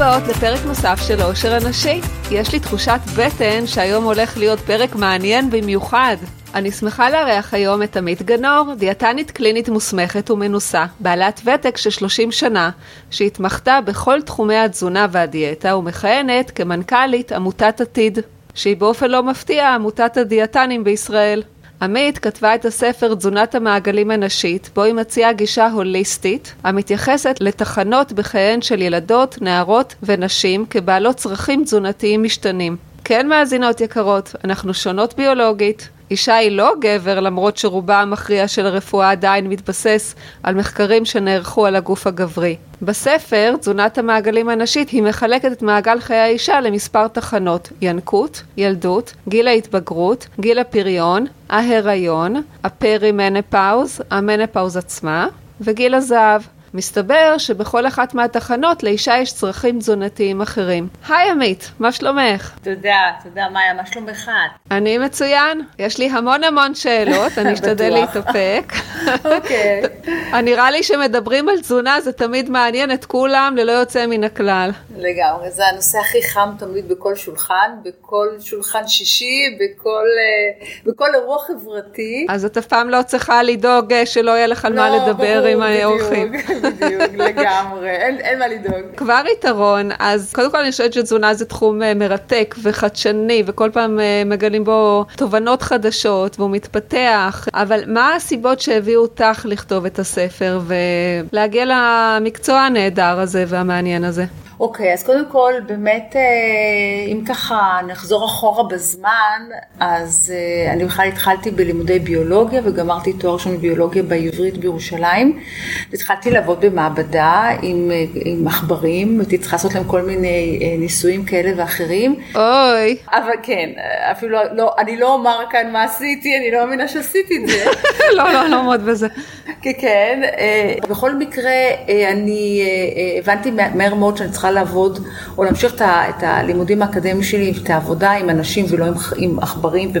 הבאות לפרק נוסף של אושר הנשי. יש לי תחושת בטן שהיום הולך להיות פרק מעניין במיוחד. אני שמחה לארח היום את עמית גנור, דיאטנית קלינית מוסמכת ומנוסה, בעלת ותק של 30 שנה, שהתמחתה בכל תחומי התזונה והדיאטה ומכהנת כמנכ"לית עמותת עתיד, שהיא באופן לא מפתיע עמותת הדיאטנים בישראל. עמית כתבה את הספר תזונת המעגלים הנשית, בו היא מציעה גישה הוליסטית, המתייחסת לתחנות בחייהן של ילדות, נערות ונשים כבעלות צרכים תזונתיים משתנים. כן מאזינות יקרות, אנחנו שונות ביולוגית, אישה היא לא גבר למרות שרובה המכריע של הרפואה עדיין מתבסס על מחקרים שנערכו על הגוף הגברי. בספר, תזונת המעגלים הנשית, היא מחלקת את מעגל חיי האישה למספר תחנות ינקות, ילדות, גיל ההתבגרות, גיל הפריון, ההיריון, ה perimenopause, ה menopause עצמה, וגיל הזהב. מסתבר שבכל אחת מהתחנות לאישה יש צרכים תזונתיים אחרים. היי עמית, מה שלומך? תודה, תודה מאיה, מה שלומך אני מצוין, יש לי המון המון שאלות, אני אשתדל להתאפק. אוקיי. נראה לי שמדברים על תזונה זה תמיד מעניין את כולם ללא יוצא מן הכלל. לגמרי, זה הנושא הכי חם תמיד בכל שולחן, בכל שולחן שישי, בכל, אה, בכל אירוע חברתי. אז את אף פעם לא צריכה לדאוג אה, שלא יהיה לך על מה לא, לדבר ברור, עם האורחים. בדיוק, בדיוק, לגמרי, אין, אין מה לדאוג. כבר יתרון, אז קודם כל אני חושבת שתזונה זה תחום אה, מרתק וחדשני, וכל פעם מגלים בו תובנות חדשות, והוא מתפתח, אבל מה הסיבות שהביאו אותך לכתוב את הספר ולהגיע למקצוע הנהדר הזה והמעניין הזה? אוקיי, אז קודם כל, באמת, אה, אם ככה נחזור אחורה בזמן, אז אה, אני בכלל התחלתי בלימודי ביולוגיה וגמרתי תואר ראשון בביולוגיה בעברית בירושלים. התחלתי לעבוד במעבדה עם, אה, עם עכברים, הייתי צריכה לעשות להם כל מיני ניסויים כאלה ואחרים. אוי. אבל כן, אפילו לא, אני לא אומר כאן מה עשיתי, אני לא מאמינה שעשיתי את זה. לא, לא, לא עמוד בזה. כן, כן. בכל מקרה, אני הבנתי מהר מאוד שאני צריכה צריכה לעבוד או להמשיך את הלימודים האקדמיים שלי, את העבודה עם אנשים ולא עם עכברים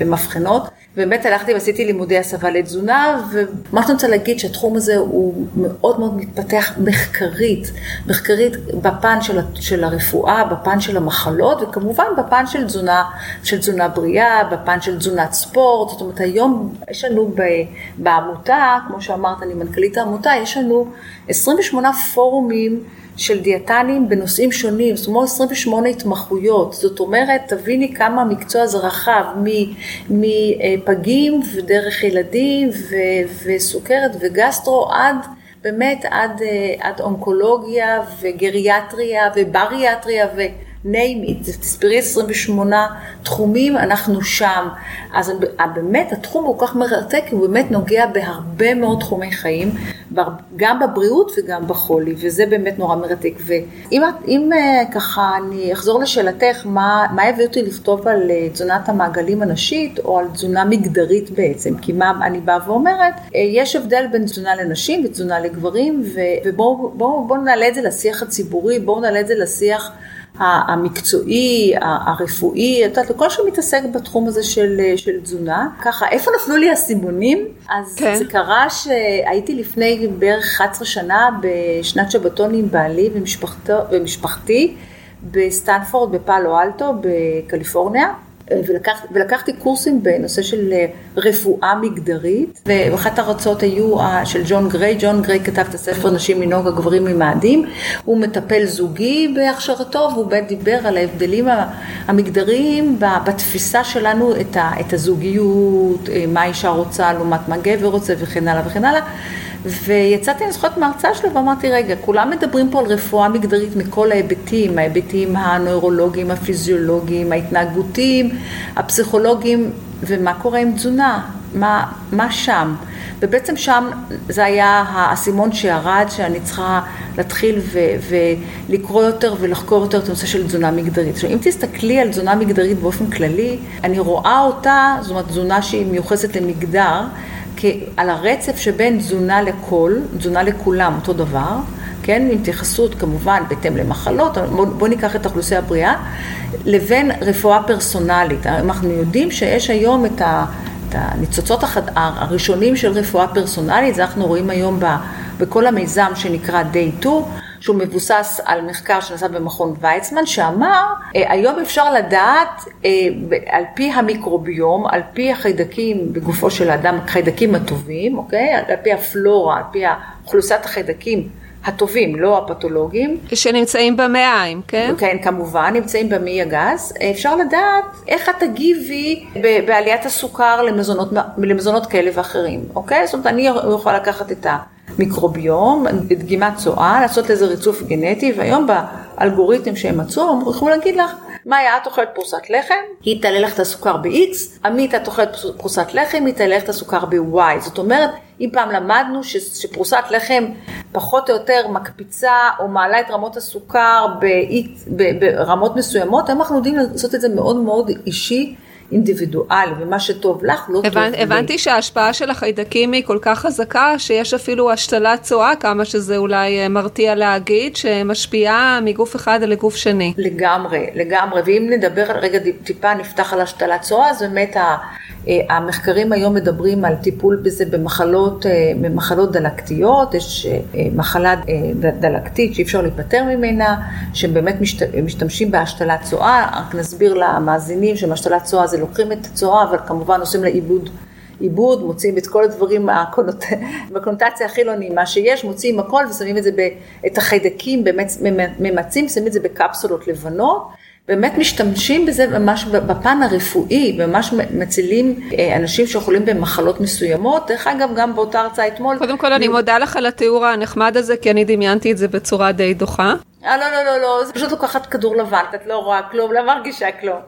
ומבחנות. באמת הלכתי ועשיתי לימודי הסבה לתזונה, ומה שאני רוצה להגיד שהתחום הזה הוא מאוד מאוד מתפתח מחקרית, מחקרית בפן של, של הרפואה, בפן של המחלות, וכמובן בפן של תזונה, של תזונה בריאה, בפן של תזונת ספורט, זאת אומרת היום יש לנו בעמותה, כמו שאמרת, אני מנכ"לית העמותה, יש לנו 28 פורומים של דיאטנים בנושאים שונים, זאת אומרת 28 התמחויות, זאת אומרת, תביני כמה המקצוע הזה רחב, מפגים ודרך ילדים וסוכרת וגסטרו עד באמת עד, עד אונקולוגיה וגריאטריה ובריאטריה ו... name it, תספרי 28 תחומים, אנחנו שם. אז באמת התחום הוא כל כך מרתק, הוא באמת נוגע בהרבה מאוד תחומי חיים, גם בבריאות וגם בחולי, וזה באמת נורא מרתק. ואם אה, ככה אני אחזור לשאלתך, מה, מה הביא אותי לכתוב על אה, תזונת המעגלים הנשית, או על תזונה מגדרית בעצם, כי מה אני באה ואומרת, אה, יש הבדל בין תזונה לנשים ותזונה לגברים, ובואו בוא, בוא נעלה את זה לשיח הציבורי, בואו נעלה את זה לשיח המקצועי, הרפואי, את יודעת, לכל שמתעסק בתחום הזה של, של תזונה. ככה, איפה נפלו לי הסימונים? אז כן. זה קרה שהייתי לפני בערך 11 שנה בשנת שבתון עם בעלי ומשפחתי בסטנפורד בפאלו אלטו בקליפורניה. ולקח, ולקחתי קורסים בנושא של אה, רפואה מגדרית, ואחת ההרצאות היו של ג'ון גריי, ג'ון גריי כתב את הספר נשים מנהוג הגברים ממאדים, הוא מטפל זוגי בהכשרתו, והוא באמת דיבר על ההבדלים המגדריים בתפיסה שלנו את הזוגיות, אה, מה האישה רוצה לעומת מה גבר רוצה וכן הלאה וכן הלאה. ויצאתי, אני זוכרת, מההרצאה שלו ואמרתי, רגע, כולם מדברים פה על רפואה מגדרית מכל ההיבטים, ההיבטים הנוירולוגיים, הפיזיולוגיים, ההתנהגותיים, הפסיכולוגיים, ומה קורה עם תזונה? מה, מה שם? ובעצם שם זה היה האסימון שירד, שאני צריכה להתחיל ו- ולקרוא יותר ולחקור יותר את הנושא של תזונה מגדרית. עכשיו, אם תסתכלי על תזונה מגדרית באופן כללי, אני רואה אותה, זאת אומרת, תזונה שהיא מיוחסת למגדר, על הרצף שבין תזונה לכל, תזונה לכולם אותו דבר, כן, עם התייחסות כמובן בהתאם למחלות, בואו בוא ניקח את האוכלוסייה הבריאה, לבין רפואה פרסונלית. אנחנו יודעים שיש היום את, ה, את הניצוצות החד, הראשונים של רפואה פרסונלית, זה אנחנו רואים היום ב, בכל המיזם שנקרא Day 2, שהוא מבוסס על מחקר שנעשה במכון ויצמן, שאמר, אה, היום אפשר לדעת אה, על פי המיקרוביום, על פי החיידקים בגופו של האדם, החיידקים הטובים, אוקיי? על פי הפלורה, על פי אוכלוסיית החיידקים הטובים, לא הפתולוגיים. שנמצאים במעיים, כן? כן, כמובן, נמצאים במעי הגס. אפשר לדעת איך את תגיבי בעליית הסוכר למזונות, למזונות כאלה ואחרים, אוקיי? זאת אומרת, אני יכולה לקחת את המיקרוביום, דגימת צואה, לעשות איזה ריצוף גנטי, והיום באלגוריתם שהם מצאו, הם יכולים להגיד לך, מאיה, את אוכלת פרוסת לחם, היא תעלה לך את הסוכר ב-X, עמית, את אוכלת פרוסת לחם, היא תעלה לך את הסוכר ב-Y. זאת אומרת, אם פעם למדנו ש, שפרוסת לחם פחות או יותר מקפיצה או מעלה את רמות הסוכר ברמות מסוימות, היום אנחנו יודעים לעשות את זה מאוד מאוד אישי. אינדיבידואלי, ומה שטוב לך לא הבנ, טוב לי. הבנתי שההשפעה של החיידקים היא כל כך חזקה, שיש אפילו השתלת צואה, כמה שזה אולי אה, מרתיע להגיד, שמשפיעה מגוף אחד לגוף שני. לגמרי, לגמרי, ואם נדבר רגע טיפה, נפתח על השתלת צואה, אז באמת אה, המחקרים היום מדברים על טיפול בזה במחלות, אה, במחלות דלקתיות, יש מחלה דלקתית שאי אפשר להיפטר ממנה, שבאמת משתמשים בהשתלת צואה, רק נסביר למאזינים שבהשתלת צואה זה לוקחים את הצואה, אבל כמובן עושים לה עיבוד. עיבוד, מוצאים את כל הדברים הקונוט... בקונוטציה הכי לא נעימה שיש, מוציאים הכל ושמים את זה, ב... את החיידקים, באמת ממצים, שמים את זה בקפסולות לבנות, באמת משתמשים בזה ממש בפן הרפואי, ממש מצילים אה, אנשים שחולים במחלות מסוימות. דרך אגב, גם באותה הרצאה אתמול. קודם כל, אני מודה לך על התיאור הנחמד הזה, כי אני דמיינתי את זה בצורה די דוחה. אה, לא, לא, לא, לא, זה פשוט לקחת כדור לבן, את לא רואה כלום, לא מרגישה כלום.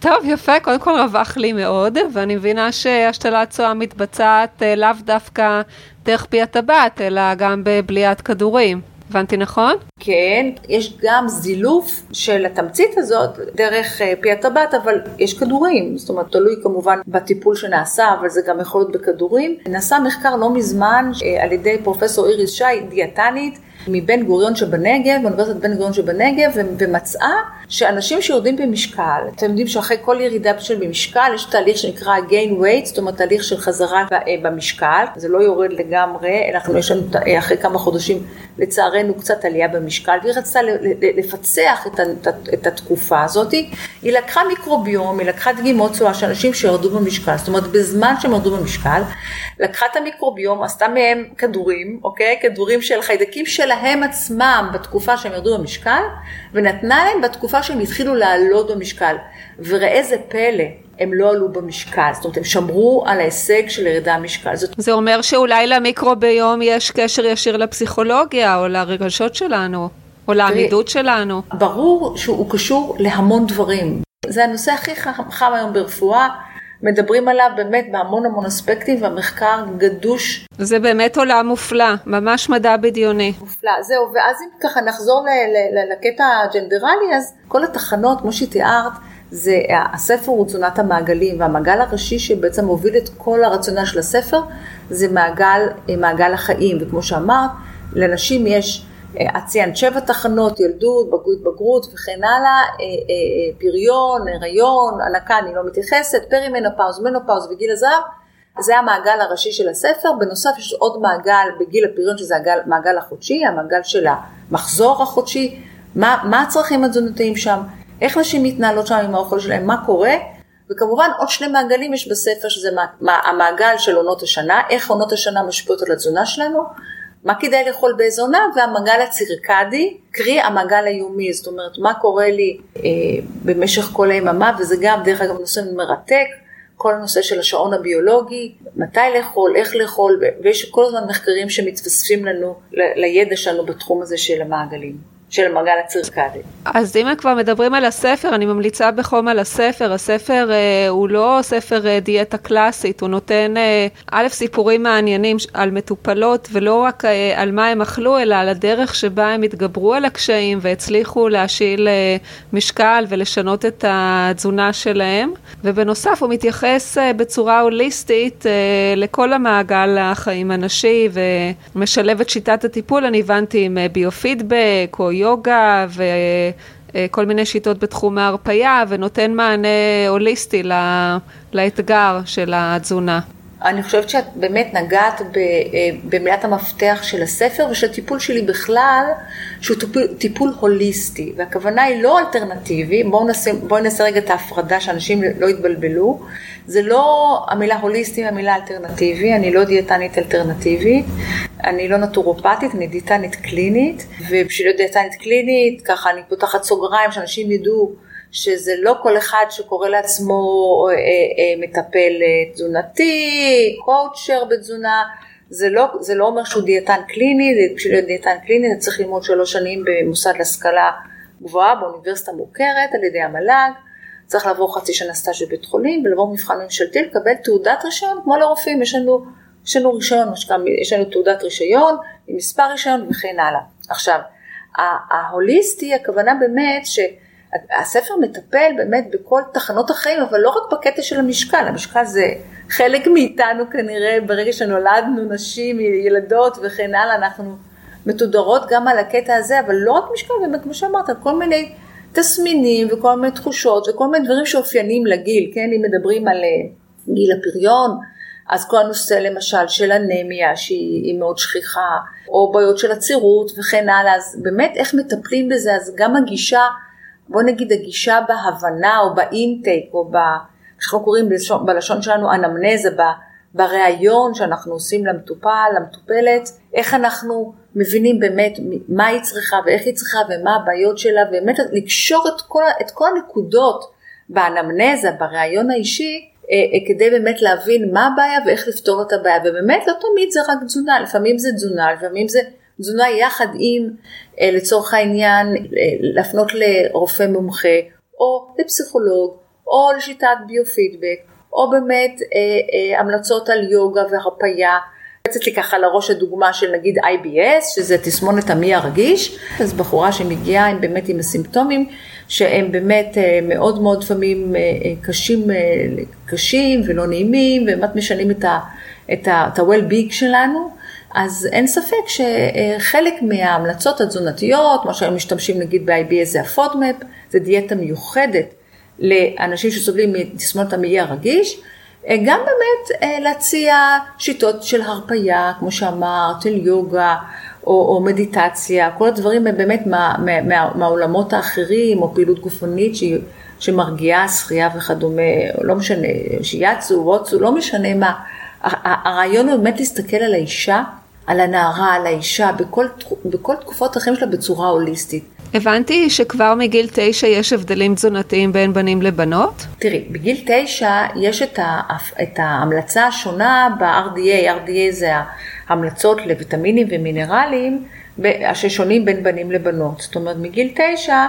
טוב, יפה, קודם כל רווח לי מאוד, ואני מבינה שהשתלת צואה מתבצעת אה, לאו דווקא דרך פי הטבעת, אלא גם בבליעת כדורים. הבנתי נכון? כן, יש גם זילוף של התמצית הזאת דרך אה, פי הטבעת, אבל יש כדורים, זאת אומרת, תלוי כמובן בטיפול שנעשה, אבל זה גם יכול להיות בכדורים. נעשה מחקר לא מזמן אה, על ידי פרופסור איריס שי, דיאטנית, מבן גוריון שבנגב, באוניברסיטת בן גוריון שבנגב, ומצאה שאנשים שיורדים במשקל, אתם יודעים שאחרי כל ירידה של במשקל יש תהליך שנקרא gain weight, זאת אומרת תהליך של חזרה במשקל, זה לא יורד לגמרי, אנחנו יש לנו אחרי כמה חודשים לצערנו קצת עלייה במשקל, והיא רצתה לפצח את, התקופה הזאת, היא לקחה מיקרוביום, היא לקחה דגימות צואה של אנשים שירדו במשקל, זאת אומרת בזמן שהם ירדו במשקל, לקחה את המיקרוביום, עשתה מהם כדורים, אוקיי? כדורים של חיידקים שלהם עצמם בתקופה שהם ירדו במשקל, ונתנה להם בתקופה שהם התחילו לעלות במשקל. וראה זה פלא, הם לא עלו במשקל, זאת אומרת הם שמרו על ההישג של ירידה במשקל. זאת... זה אומר שאולי למיקרוביום יש קשר ישיר לפסיכולוגיה או לרגשות שלנו, או לעמידות שלנו. ברור שהוא קשור להמון דברים. זה הנושא הכי חכם היום ברפואה. מדברים עליו באמת בהמון המון אספקטים והמחקר גדוש. זה באמת עולם מופלא, ממש מדע בדיוני. מופלא, זהו, ואז אם ככה נחזור לקטע הג'נדרלי, אז כל התחנות, כמו שתיארת, זה, הספר הוא תזונת המעגלים, והמעגל הראשי שבעצם מוביל את כל הרציונל של הספר, זה מעגל, מעגל החיים, וכמו שאמרת, לנשים יש את ציינת שבע תחנות, ילדות, בגרות, בגרות וכן הלאה, אה, אה, פריון, הריון, הנקה אני לא מתייחסת, perimenopause, menopause וגיל הזהב, זה המעגל הראשי של הספר, בנוסף יש עוד מעגל בגיל הפריון שזה המעגל החודשי, המעגל של המחזור החודשי, מה, מה הצרכים התזונתיים שם, איך נשים מתנהלות שם עם האוכל שלהם, מה קורה, וכמובן עוד שני מעגלים יש בספר שזה המעגל של עונות השנה, איך עונות השנה משפיעות על התזונה שלנו, מה כדאי לאכול באיזו עונה, והמעגל הצירקדי, קרי המעגל היומי, זאת אומרת, מה קורה לי אה, במשך כל היממה, וזה גם, דרך אגב, נושא מרתק, כל הנושא של השעון הביולוגי, מתי לאכול, איך לאכול, ויש כל הזמן מחקרים שמתווספים לנו, לידע שלנו בתחום הזה של המעגלים. של המעגל הצירקדי. אז אם כבר מדברים על הספר, אני ממליצה בחום על הספר. הספר אה, הוא לא ספר אה, דיאטה קלאסית, הוא נותן אה, א', סיפורים מעניינים על מטופלות, ולא רק אה, על מה הם אכלו, אלא על הדרך שבה הם התגברו על הקשיים והצליחו להשיל אה, משקל ולשנות את התזונה שלהם. ובנוסף הוא מתייחס אה, בצורה הוליסטית אה, לכל המעגל החיים הנשי, ומשלב את שיטת הטיפול, אני הבנתי, עם אה, ביו-פידבק או יוגה וכל מיני שיטות בתחום ההרפייה ונותן מענה הוליסטי לאתגר של התזונה. אני חושבת שאת באמת נגעת אה, במילת המפתח של הספר ושל הטיפול שלי בכלל, שהוא טיפול, טיפול הוליסטי, והכוונה היא לא אלטרנטיבי, בואו נעשה, בוא נעשה רגע את ההפרדה שאנשים לא יתבלבלו, זה לא המילה הוליסטי המילה אלטרנטיבי, אני לא דיאטנית אלטרנטיבית, אני לא נטורופטית, אני דיאטנית קלינית, ובשביל להיות דיאטנית קלינית, ככה אני פותחת סוגריים, שאנשים ידעו שזה לא כל אחד שקורא לעצמו אה, אה, מטפל אה, תזונתי, קואוצ'ר בתזונה, זה לא, זה לא אומר שהוא דיאטן קליני, בשביל להיות דיאטן קליני אתה צריך ללמוד שלוש שנים במוסד להשכלה גבוהה באוניברסיטה מוכרת על ידי המל"ג, צריך לעבור חצי שנה סטאז' בבית חולים ולעבור מבחן ממשלתי, לקבל תעודת רישיון כמו לרופאים, יש לנו, יש לנו רישיון, יש לנו תעודת רישיון עם מספר רישיון וכן הלאה. עכשיו, ההוליסטי, הכוונה באמת ש... הספר מטפל באמת בכל תחנות החיים, אבל לא רק בקטע של המשקל, המשקל זה חלק מאיתנו כנראה, ברגע שנולדנו נשים, ילדות וכן הלאה, אנחנו מתודרות גם על הקטע הזה, אבל לא רק משקל, באמת כמו שאמרת, כל מיני תסמינים וכל מיני תחושות וכל מיני דברים שאופייניים לגיל, כן, אם מדברים על אה, גיל הפריון, אז כל הנושא למשל של אנמיה שהיא מאוד שכיחה, או בעיות של עצירות וכן הלאה, אז באמת איך מטפלים בזה, אז גם הגישה בוא נגיד הגישה בהבנה או באינטייק או ב... שאנחנו קוראים בלשון, בלשון שלנו אנמנזה, בריאיון שאנחנו עושים למטופל, למטופלת, איך אנחנו מבינים באמת מה היא צריכה ואיך היא צריכה ומה הבעיות שלה, ובאמת לקשור את כל, את כל הנקודות באנמנזה, בריאיון האישי, כדי באמת להבין מה הבעיה ואיך לפתור את הבעיה, ובאמת לא תמיד זה רק תזונה, לפעמים זה תזונה, לפעמים זה תזונה יחד עם, אה, לצורך העניין, אה, להפנות לרופא מומחה, או לפסיכולוג, או לשיטת ביו-פידבק, או באמת אה, המלצות על יוגה והרפייה. יוצאת לי ככה לראש הדוגמה של נגיד IBS, שזה תסמונת המי הרגיש, אז בחורה שמגיעה עם באמת עם הסימפטומים, שהם באמת מאוד מאוד לפעמים קשים, קשים ולא נעימים, והם באמת משנים את ה-well-being שלנו. אז אין ספק שחלק מההמלצות התזונתיות, כמו שהיום משתמשים נגיד ב-IBS זה ה-FODMAP, זה דיאטה מיוחדת לאנשים שסובלים מתסמונת המעי הרגיש, גם באמת אה, להציע שיטות של הרפייה, כמו שאמרת, של יוגה או, או מדיטציה, כל הדברים הם באמת מה, מה, מה, מהעולמות האחרים, או פעילות גופנית שהיא, שמרגיעה, שחייה וכדומה, לא משנה, שיאצו, ווצו, לא משנה מה. הרעיון הוא באמת להסתכל על האישה על הנערה, על האישה, בכל, בכל תקופות החיים שלה בצורה הוליסטית. הבנתי שכבר מגיל תשע יש הבדלים תזונתיים בין בנים לבנות? תראי, בגיל תשע יש את, ה, את ההמלצה השונה ב-RDA, RDA זה ההמלצות לוויטמינים ומינרלים ששונים בין בנים לבנות. זאת אומרת, מגיל תשע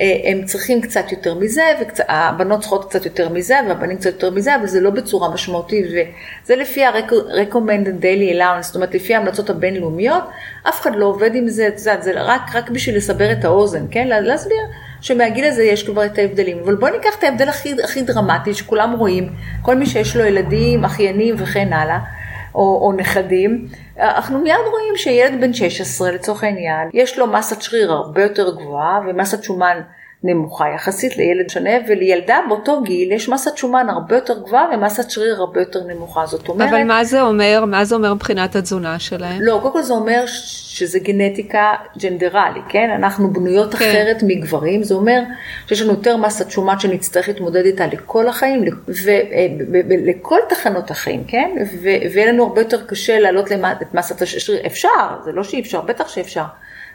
הם צריכים קצת יותר מזה, והבנות צריכות קצת יותר מזה, והבנים קצת יותר מזה, אבל זה לא בצורה משמעותית, וזה לפי ה-recommended daily allowance, זאת אומרת, לפי ההמלצות הבינלאומיות, אף אחד לא עובד עם זה, את יודעת, זה רק, רק בשביל לסבר את האוזן, כן? להסביר שמהגיל הזה יש כבר את ההבדלים. אבל בואי ניקח את ההבדל הכי, הכי דרמטי, שכולם רואים, כל מי שיש לו ילדים, אחיינים וכן הלאה. או, או נכדים, אנחנו מיד רואים שילד בן 16 לצורך העניין, יש לו מסת שריר הרבה יותר גבוהה ומסת שומן נמוכה יחסית לילד שונה, ולילדה באותו גיל יש מסת שומן הרבה יותר גבוהה ומסת שריר הרבה יותר נמוכה. זאת אומרת... אבל מה זה אומר? מה זה אומר מבחינת התזונה שלהם? לא, קודם כל זה אומר שזה גנטיקה ג'נדרלי, כן? אנחנו בנויות כן. אחרת מגברים, זה אומר שיש לנו יותר מסת שומן שנצטרך להתמודד איתה לכל החיים, ולכל אה, תחנות החיים, כן? ויהיה לנו הרבה יותר קשה להעלות את מסת השריר. אפשר, זה לא שאי אפשר, בטח שאפשר.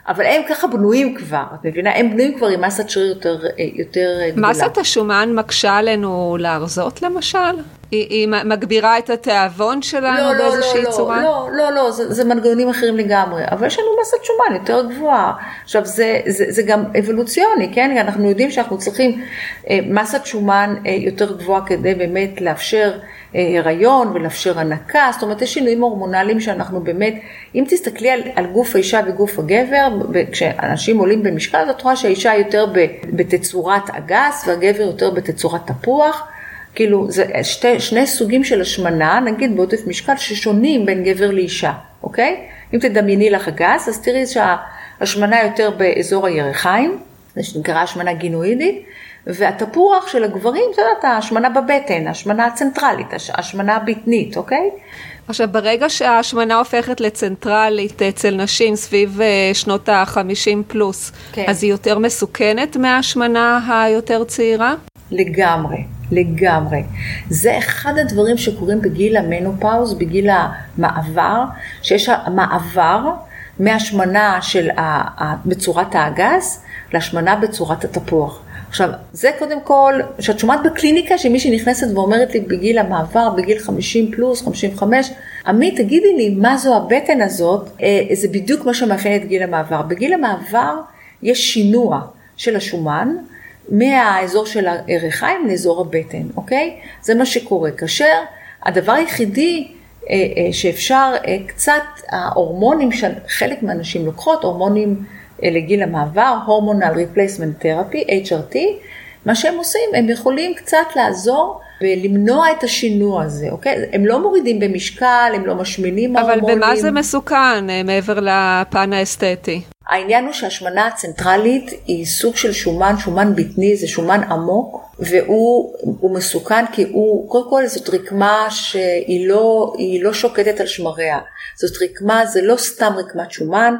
אבל הם ככה בנויים כבר, את מבינה? הם בנויים כבר עם מסת שריר יותר, אה, יותר אה, גדולה. מסת השומן מקשה עלינו להרזות למשל? היא, היא מגבירה את התיאבון שלנו לא, לא באיזושהי לא, צורה? לא, לא, לא, זה, זה מנגנונים אחרים לגמרי, אבל יש לנו מסת שומן יותר גבוהה. עכשיו, זה, זה, זה גם אבולוציוני, כן? אנחנו יודעים שאנחנו צריכים אה, מסת שומן אה, יותר גבוהה כדי באמת לאפשר אה, הריון ולאפשר הנקה, זאת אומרת, יש שינויים הורמונליים שאנחנו באמת, אם תסתכלי על, על גוף האישה וגוף הגבר, כשאנשים עולים במשקל, את רואה שהאישה יותר בתצורת אגס והגבר יותר בתצורת תפוח. כאילו, זה שתי, שני סוגים של השמנה, נגיד בעודף משקל, ששונים בין גבר לאישה, אוקיי? אם תדמייני לך אגס, אז תראי שההשמנה יותר באזור הירכיים, זה שנקרא השמנה גינואידית, והתפוח של הגברים, את יודעת, ההשמנה בבטן, השמנה הצנטרלית, השמנה הבטנית, אוקיי? עכשיו, ברגע שההשמנה הופכת לצנטרלית אצל נשים סביב אה, שנות ה-50 פלוס, כן. אז היא יותר מסוכנת מההשמנה היותר צעירה? לגמרי, לגמרי. זה אחד הדברים שקורים בגיל המנופאוז, בגיל המעבר, שיש מעבר מהשמנה של בצורת האגס להשמנה בצורת התפוח. עכשיו, זה קודם כל, כשאת שומעת בקליניקה שמישהי נכנסת ואומרת לי בגיל המעבר, בגיל 50 פלוס, 55, עמית, תגידי לי, מה זו הבטן הזאת? אה, זה בדיוק מה שמאפיין את גיל המעבר. בגיל המעבר יש שינוע של השומן מהאזור של הריחיים לאזור הבטן, אוקיי? זה מה שקורה. כאשר הדבר היחידי אה, אה, שאפשר קצת, ההורמונים שחלק מהנשים לוקחות, הורמונים לגיל המעבר, hormonal replacement therapy, HRT, מה שהם עושים, הם יכולים קצת לעזור ולמנוע את השינוע הזה, אוקיי? הם לא מורידים במשקל, הם לא משמינים אבל ההורמונים. במה זה מסוכן אה, מעבר לפן האסתטי? העניין הוא שהשמנה הצנטרלית היא סוג של שומן, שומן בטני, זה שומן עמוק, והוא מסוכן כי הוא, קודם כל זאת רקמה שהיא לא, לא שוקטת על שמריה. זאת רקמה, זה לא סתם רקמת שומן,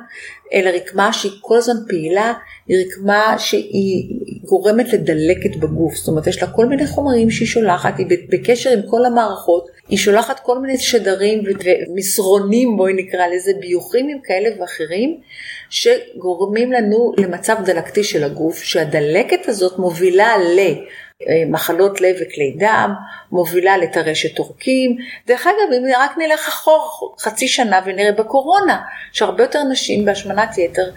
אלא רקמה שהיא כל הזמן פעילה, היא רקמה שהיא גורמת לדלקת בגוף, זאת אומרת יש לה כל מיני חומרים שהיא שולחת, היא בקשר עם כל המערכות, היא שולחת כל מיני שדרים ומסרונים, בואי נקרא לזה, ביוכים כאלה ואחרים, שגורמים לנו למצב דלקתי של הגוף, שהדלקת הזאת מובילה ל... מחלות לב וכלי דם, מובילה לטרשת עורקים. דרך אגב, אם רק נלך אחור חצי שנה ונראה בקורונה, שהרבה יותר נשים בהשמנת יתר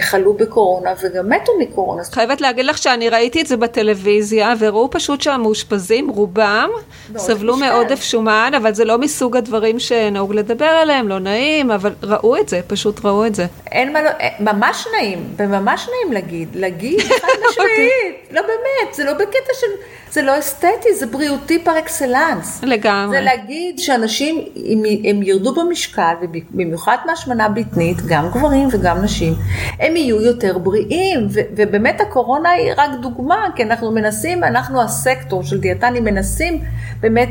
חלו בקורונה וגם מתו מקורונה. חייבת להגיד לך שאני ראיתי את זה בטלוויזיה, וראו פשוט שהמאושפזים, רובם, סבלו מעודף שומן, אבל זה לא מסוג הדברים שנהוג לדבר עליהם, לא נעים, אבל ראו את זה, פשוט ראו את זה. אין מה לא, אה, ממש נעים, וממש נעים להגיד, להגיד חד משמעית, לא באמת, זה לא בקטע של, זה לא אסתטי, זה בריאותי פר אקסלנס. לגמרי. זה להגיד שאנשים, אם הם ירדו במשקל, ובמיוחד מהשמנה בטנית, גם גברים וגם נשים, הם יהיו יותר בריאים, ו- ובאמת הקורונה היא רק דוגמה, כי אנחנו מנסים, אנחנו הסקטור של דיאטנים מנסים באמת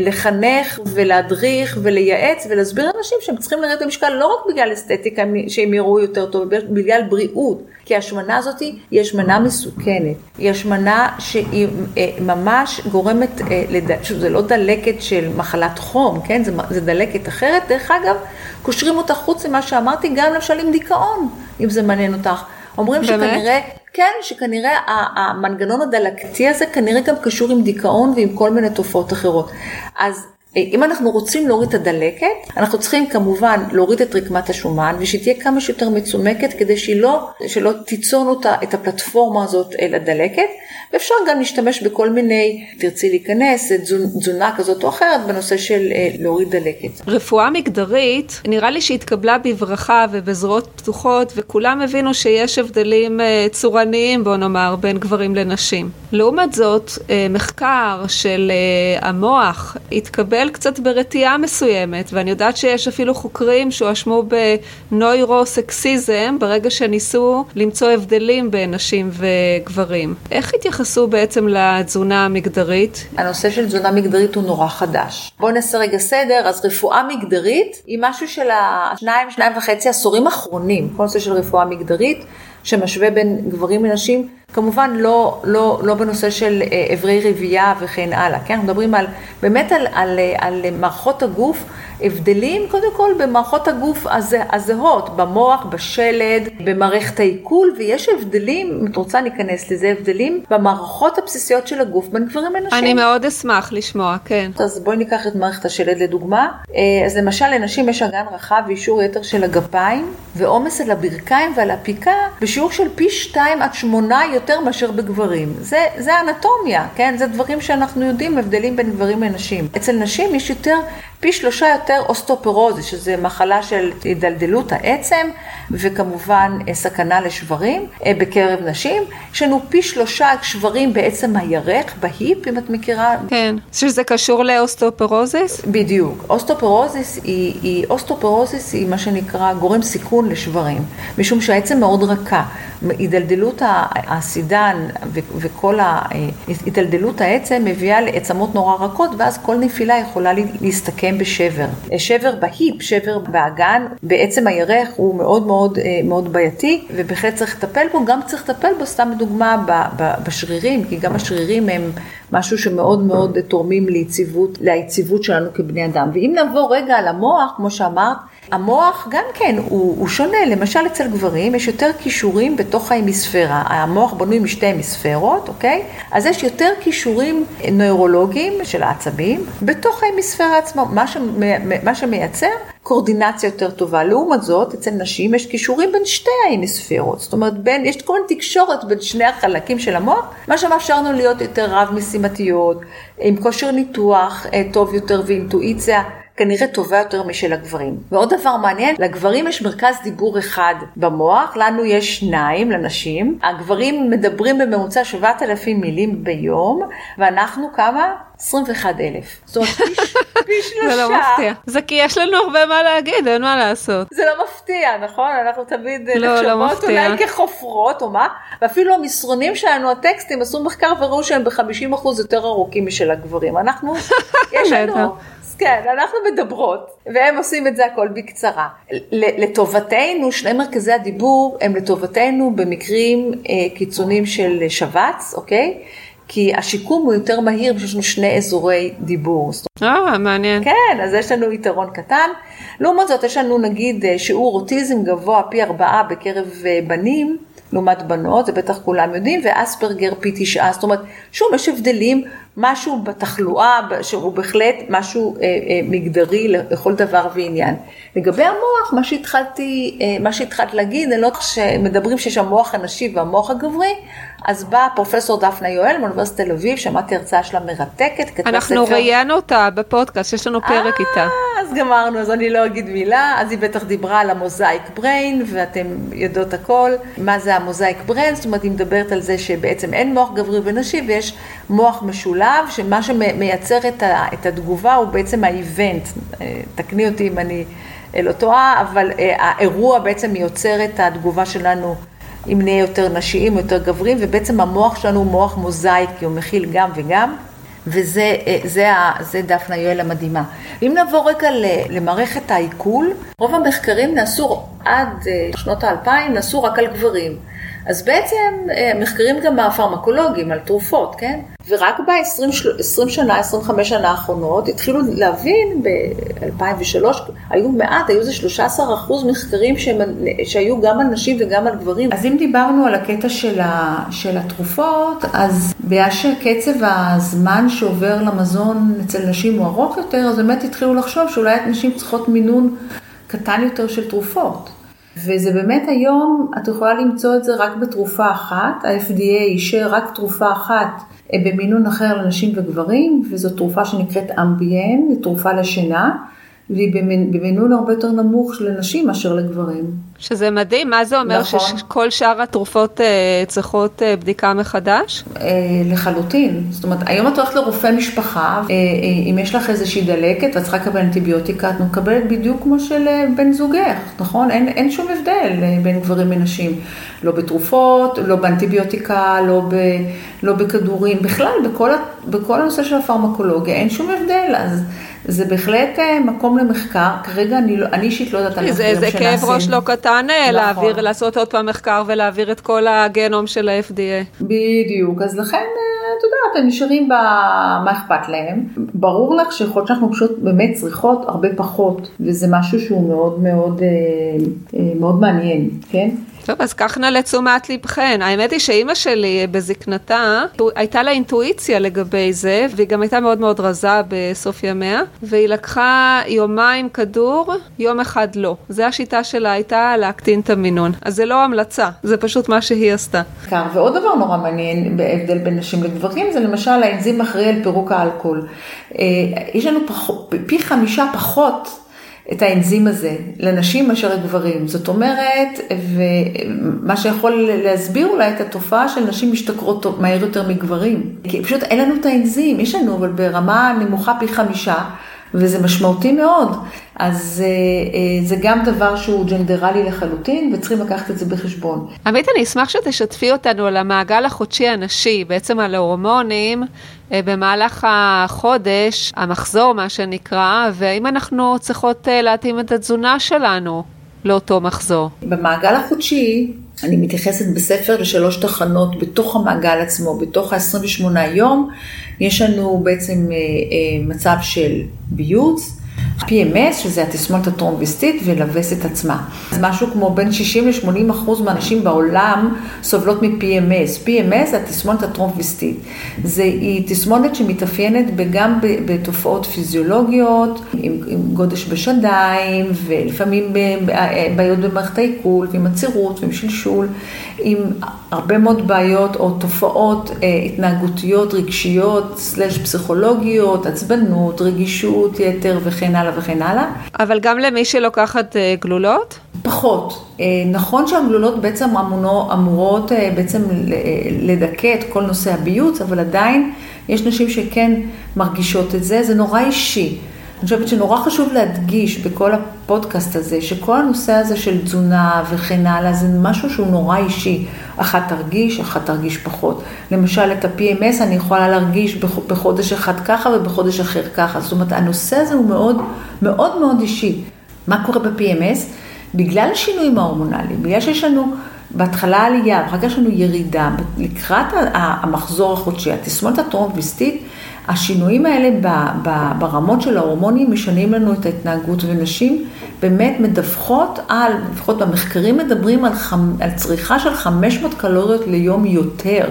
לחנך ולהדריך ולייעץ ולהסביר לאנשים שהם צריכים לרדת במשקל לא רק בגלל אסתטיקה, שהם יראו יותר טוב, בגלל בריאות, כי ההשמנה הזאת היא השמנה מסוכנת, היא השמנה שהיא אה, ממש גורמת, אה, לד... זה לא דלקת של מחלת חום, כן, זה, זה דלקת אחרת, דרך אגב, קושרים אותה חוץ ממה שאמרתי, גם למשל עם דיכאון. אם זה מעניין אותך. אומרים באמת? שכנראה, כן, שכנראה המנגנון הדלקתי הזה כנראה גם קשור עם דיכאון ועם כל מיני תופעות אחרות. אז אם אנחנו רוצים להוריד את הדלקת, אנחנו צריכים כמובן להוריד את רקמת השומן ושהיא תהיה כמה שיותר מצומקת כדי שהיא לא, שלא תיצור אותה, את הפלטפורמה הזאת אל הדלקת. ואפשר גם להשתמש בכל מיני, תרצי להיכנס, תזונה כזאת או אחרת בנושא של אה, להוריד דלקת. רפואה מגדרית, נראה לי שהתקבלה בברכה ובזרועות פתוחות וכולם הבינו שיש הבדלים אה, צורניים בוא נאמר בין גברים לנשים. לעומת זאת, אה, מחקר של המוח התקבל קצת ברתיעה מסוימת ואני יודעת שיש אפילו חוקרים שהואשמו בנוירו-סקסיזם ברגע שניסו למצוא הבדלים בין נשים וגברים. איך התייחסו התייחסו בעצם לתזונה המגדרית? הנושא של תזונה מגדרית הוא נורא חדש. בואו נעשה רגע סדר, אז רפואה מגדרית היא משהו של השניים, שניים וחצי עשורים אחרונים, כל נושא של רפואה מגדרית, שמשווה בין גברים לנשים, כמובן לא, לא, לא בנושא של אברי אה, רבייה וכן הלאה, כן? אנחנו מדברים על, באמת על, על, על מערכות הגוף. הבדלים קודם כל במערכות הגוף הזה, הזהות, במוח, בשלד, במערכת העיכול, ויש הבדלים, אם את רוצה ניכנס לזה, הבדלים במערכות הבסיסיות של הגוף בין גברים לנשים. אני מאוד אשמח לשמוע, כן. אז בואי ניקח את מערכת השלד לדוגמה. אה, אז למשל לנשים יש אגן רחב ויישור יתר של הגפיים, ועומס על הברכיים ועל הפיקה בשיעור של פי 2 עד 8 יותר מאשר בגברים. זה, זה אנטומיה, כן? זה דברים שאנחנו יודעים, הבדלים בין גברים לנשים. אצל נשים יש יותר פי שלושה יותר אוסטאופורוזיס, שזה מחלה של הידלדלות העצם, וכמובן אה, סכנה לשברים אה, בקרב נשים. יש לנו פי שלושה שברים בעצם הירך, ב hip, אם את מכירה. כן, שזה קשור לאוסטאופורוזיס? בדיוק. אוסטאופורוזיס היא, היא, אוסטאופורוזיס היא מה שנקרא גורם סיכון לשברים, משום שהעצם מאוד רכה. הידלדלות הסידן וכל הידלדלות העצם מביאה לעצמות נורא רכות, ואז כל נפילה יכולה להסתכם בשבר. שבר ב hip, שבר באגן, בעצם הירך הוא מאוד מאוד מאוד בעייתי, ובהחלט צריך לטפל בו, גם צריך לטפל בו, סתם דוגמה, בשרירים, כי גם השרירים הם משהו שמאוד מאוד תורמים ליציבות, ליציבות שלנו כבני אדם. ואם נעבור רגע על המוח, כמו שאמרת, המוח גם כן הוא, הוא שונה, למשל אצל גברים יש יותר כישורים בתוך ההמיספירה, המוח בנוי משתי המיספירות, אוקיי? אז יש יותר כישורים נוירולוגיים של העצבים בתוך ההמיספירה עצמו, מה, ש, מה שמייצר קורדינציה יותר טובה. לעומת זאת, אצל נשים יש כישורים בין שתי ההמיספירות, זאת אומרת, בין, יש כל מיני תקשורת בין שני החלקים של המוח, מה שמאפשר לנו להיות יותר רב-משימתיות, עם כושר ניתוח אה, טוב יותר ואינטואיציה. כנראה טובה יותר משל הגברים. ועוד דבר מעניין, לגברים יש מרכז דיבור אחד במוח, לנו יש שניים לנשים. הגברים מדברים בממוצע 7,000 מילים ביום, ואנחנו כמה? 21,000. זאת אומרת, פי שלושה. זה לא מפתיע. זה כי יש לנו הרבה מה להגיד, אין מה לעשות. זה לא מפתיע, נכון? אנחנו תמיד לא, לא נחשבות אולי כחופרות או מה, ואפילו המסרונים שלנו, הטקסטים, עשו מחקר וראו שהם ב-50% יותר ארוכים משל הגברים. אנחנו, יש לנו... כן, אנחנו מדברות, והם עושים את זה הכל בקצרה. לטובתנו, שני מרכזי הדיבור הם לטובתנו במקרים אה, קיצוניים של שבץ, אוקיי? כי השיקום הוא יותר מהיר, יש לנו שני אזורי דיבור. אה, מעניין. כן, אז יש לנו יתרון קטן. לעומת זאת, יש לנו נגיד אה, שיעור אוטיזם גבוה פי ארבעה בקרב אה, בנים. לעומת בנות, זה בטח כולם יודעים, ואספרגר פי תשעה, זאת אומרת, שוב, יש הבדלים, משהו בתחלואה, שהוא בהחלט משהו אה, אה, מגדרי לכל דבר ועניין. לגבי המוח, מה שהתחלתי, אה, מה שהתחלת להגיד, אני לא יודעת שמדברים שיש המוח הנשי והמוח הגברי, אז באה פרופסור דפנה יואל מאוניברסיטת תל אביב, שמעתי הרצאה שלה מרתקת, אנחנו ספר... ראיינו אותה בפודקאסט, יש לנו פרק 아, איתה. אז גמרנו, אז אני לא אגיד מילה, אז היא בטח דיברה על המוזאיק בריין, ואתם יודעות הכל, מה זה המוזאיק בריין, זאת אומרת, היא מדברת על זה שבעצם אין מוח גברי ונשי, ויש מוח משולב, שמה שמייצר את, ה, את התגובה הוא בעצם האיבנט, אה, תקני אותי אם אני לא טועה, אבל אה, האירוע בעצם יוצר את התגובה שלנו. אם נהיה יותר נשיים, יותר גברים, ובעצם המוח שלנו הוא מוח מוזאיק, כי הוא מכיל גם וגם, וזה אה, זה, זה דפנה יואל המדהימה. אם נעבור רגע למערכת העיכול, רוב המחקרים נעשו עד שנות האלפיים, נעשו רק על גברים. אז בעצם אה, מחקרים גם הפרמקולוגיים על תרופות, כן? ורק ב-20 שנה, 25 שנה האחרונות התחילו להבין, ב-2003 היו מעט, היו איזה 13 אחוז מחקרים שהם, שהיו גם על נשים וגם על גברים. אז אם דיברנו על הקטע של, ה, של התרופות, אז בגלל שקצב הזמן שעובר למזון אצל נשים הוא ארוך יותר, אז באמת התחילו לחשוב שאולי נשים צריכות מינון קטן יותר של תרופות. וזה באמת היום, את יכולה למצוא את זה רק בתרופה אחת, ה-FDA אישר רק תרופה אחת אה, במינון אחר לנשים וגברים, וזו תרופה שנקראת אמביאן, תרופה לשינה, והיא במינון הרבה יותר נמוך לנשים מאשר לגברים. שזה מדהים, מה זה אומר נכון. שכל שאר התרופות אה, צריכות אה, בדיקה מחדש? אה, לחלוטין, זאת אומרת, היום את הולכת לרופא משפחה, אה, אה, אם יש לך איזושהי דלקת ואת צריכה לקבל אנטיביוטיקה, את מקבלת בדיוק כמו של אה, בן זוגך, נכון? אין, אין שום הבדל אה, בין גברים לנשים, לא בתרופות, לא באנטיביוטיקה, לא, ב, לא בכדורים, בכלל, בכל, בכל הנושא של הפרמקולוגיה, אין שום הבדל, אז... זה בהחלט אה, מקום למחקר, כרגע אני, לא, אני אישית לא יודעת על מחקרים שנעשים. זה כאב ראש לא קטן אה, נכון. להעביר, לעשות עוד פעם מחקר ולהעביר את כל הגנום של ה-FDA. בדיוק, אז לכן, אה, את יודעת, הם נשארים במה אכפת להם. ברור לך שיכול להיות שאנחנו פשוט באמת צריכות הרבה פחות, וזה משהו שהוא מאוד מאוד, מאוד מעניין, כן? טוב, אז קח נא לתשומת לבכן. האמת היא שאימא שלי בזקנתה, הייתה לה אינטואיציה לגבי זה, והיא גם הייתה מאוד מאוד רזה בסוף ימיה, והיא לקחה יומיים כדור, יום אחד לא. זו השיטה שלה הייתה להקטין את המינון. אז זה לא המלצה, זה פשוט מה שהיא עשתה. ועוד דבר נורא מעניין בהבדל בין נשים לגברים, זה למשל האנזים אחראי על פירוק האלכוהול. אה, יש לנו פח, פי חמישה פחות את האנזים הזה לנשים מאשר לגברים. זאת אומרת, ומה שיכול להסביר אולי את התופעה של נשים משתכרות מהר יותר מגברים. כי פשוט אין לנו את האנזים, יש לנו, אבל ברמה נמוכה פי חמישה. וזה משמעותי מאוד. אז אה, אה, זה גם דבר שהוא ג'נדרלי לחלוטין, וצריכים לקחת את זה בחשבון. עמית, אני אשמח שתשתפי אותנו על המעגל החודשי הנשי, בעצם על ההורמונים במהלך החודש, המחזור מה שנקרא, והאם אנחנו צריכות להתאים את התזונה שלנו לאותו מחזור. במעגל החודשי, אני מתייחסת בספר לשלוש תחנות בתוך המעגל עצמו, בתוך ה-28 יום, יש לנו בעצם מצב של ביוץ, PMS, שזה התסמונת הטרומביסטית, ולווסת עצמה. אז משהו כמו בין 60 ל-80 אחוז מהנשים בעולם סובלות מ-PMS. PMS זה התסמונת הטרומביסטית. זה, היא תסמונת שמתאפיינת גם בתופעות פיזיולוגיות, עם, עם גודש בשדיים, ולפעמים בעיות במערכת העיכול, ועם עצירות, ועם שלשול, עם הרבה מאוד בעיות או תופעות אה, התנהגותיות, רגשיות, סלש פסיכולוגיות, עצבנות, רגישות, יתר וכן הלאה וכן הלאה. אבל גם למי שלוקחת אה, גלולות? פחות. אה, נכון שהגלולות בעצם אמונו, אמורות אה, בעצם לדכא את כל נושא הביוץ, אבל עדיין יש נשים שכן מרגישות את זה, זה נורא אישי. אני חושבת שנורא חשוב להדגיש בכל הפודקאסט הזה, שכל הנושא הזה של תזונה וכן הלאה, זה משהו שהוא נורא אישי. אחת תרגיש, אחת תרגיש פחות. למשל, את ה-PMS אני יכולה להרגיש בחודש אחד ככה ובחודש אחר ככה. זאת אומרת, הנושא הזה הוא מאוד מאוד מאוד אישי. מה קורה ב-PMS? בגלל השינויים ההורמונליים, בגלל שיש לנו בהתחלה עלייה, ואחר כך יש לנו ירידה, לקראת המחזור החודשי, התסמונת הטרום-ויסטית, השינויים האלה ברמות של ההורמונים משנים לנו את ההתנהגות, ונשים באמת מדווחות על, לפחות במחקרים מדברים על, חמ, על צריכה של 500 קלוריות ליום יותר,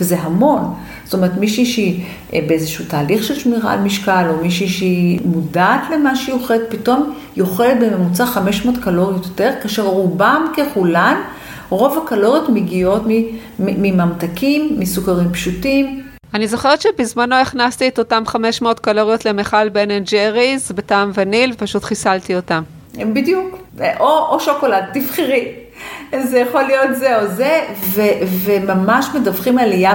וזה המון. זאת אומרת, מישהי שהיא אה, באיזשהו תהליך של שמירה על משקל, או מישהי שהיא מודעת למה שהיא אוכלת, פתאום היא אוכלת בממוצע 500 קלוריות יותר, כאשר רובם ככולן, רוב הקלוריות מגיעות מממתקים, מסוכרים פשוטים, אני זוכרת שבזמנו הכנסתי את אותם 500 קלוריות למכל Ben and Jerry's בטעם וניל, ופשוט חיסלתי אותם. בדיוק, או, או שוקולד, תבחרי. זה יכול להיות זה או זה, ו, וממש מדווחים עלייה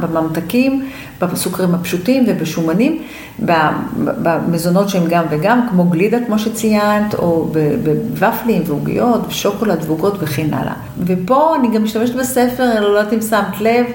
בממתקים, בסוכרים הפשוטים ובשומנים, במזונות שהם גם וגם, כמו גלידה כמו שציינת, או בוופלים ועוגיות, ושוקולד ועוגות וכן הלאה. ופה אני גם משתמשת בספר, אני לא יודעת אם שמת לב,